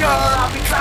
sure I'll be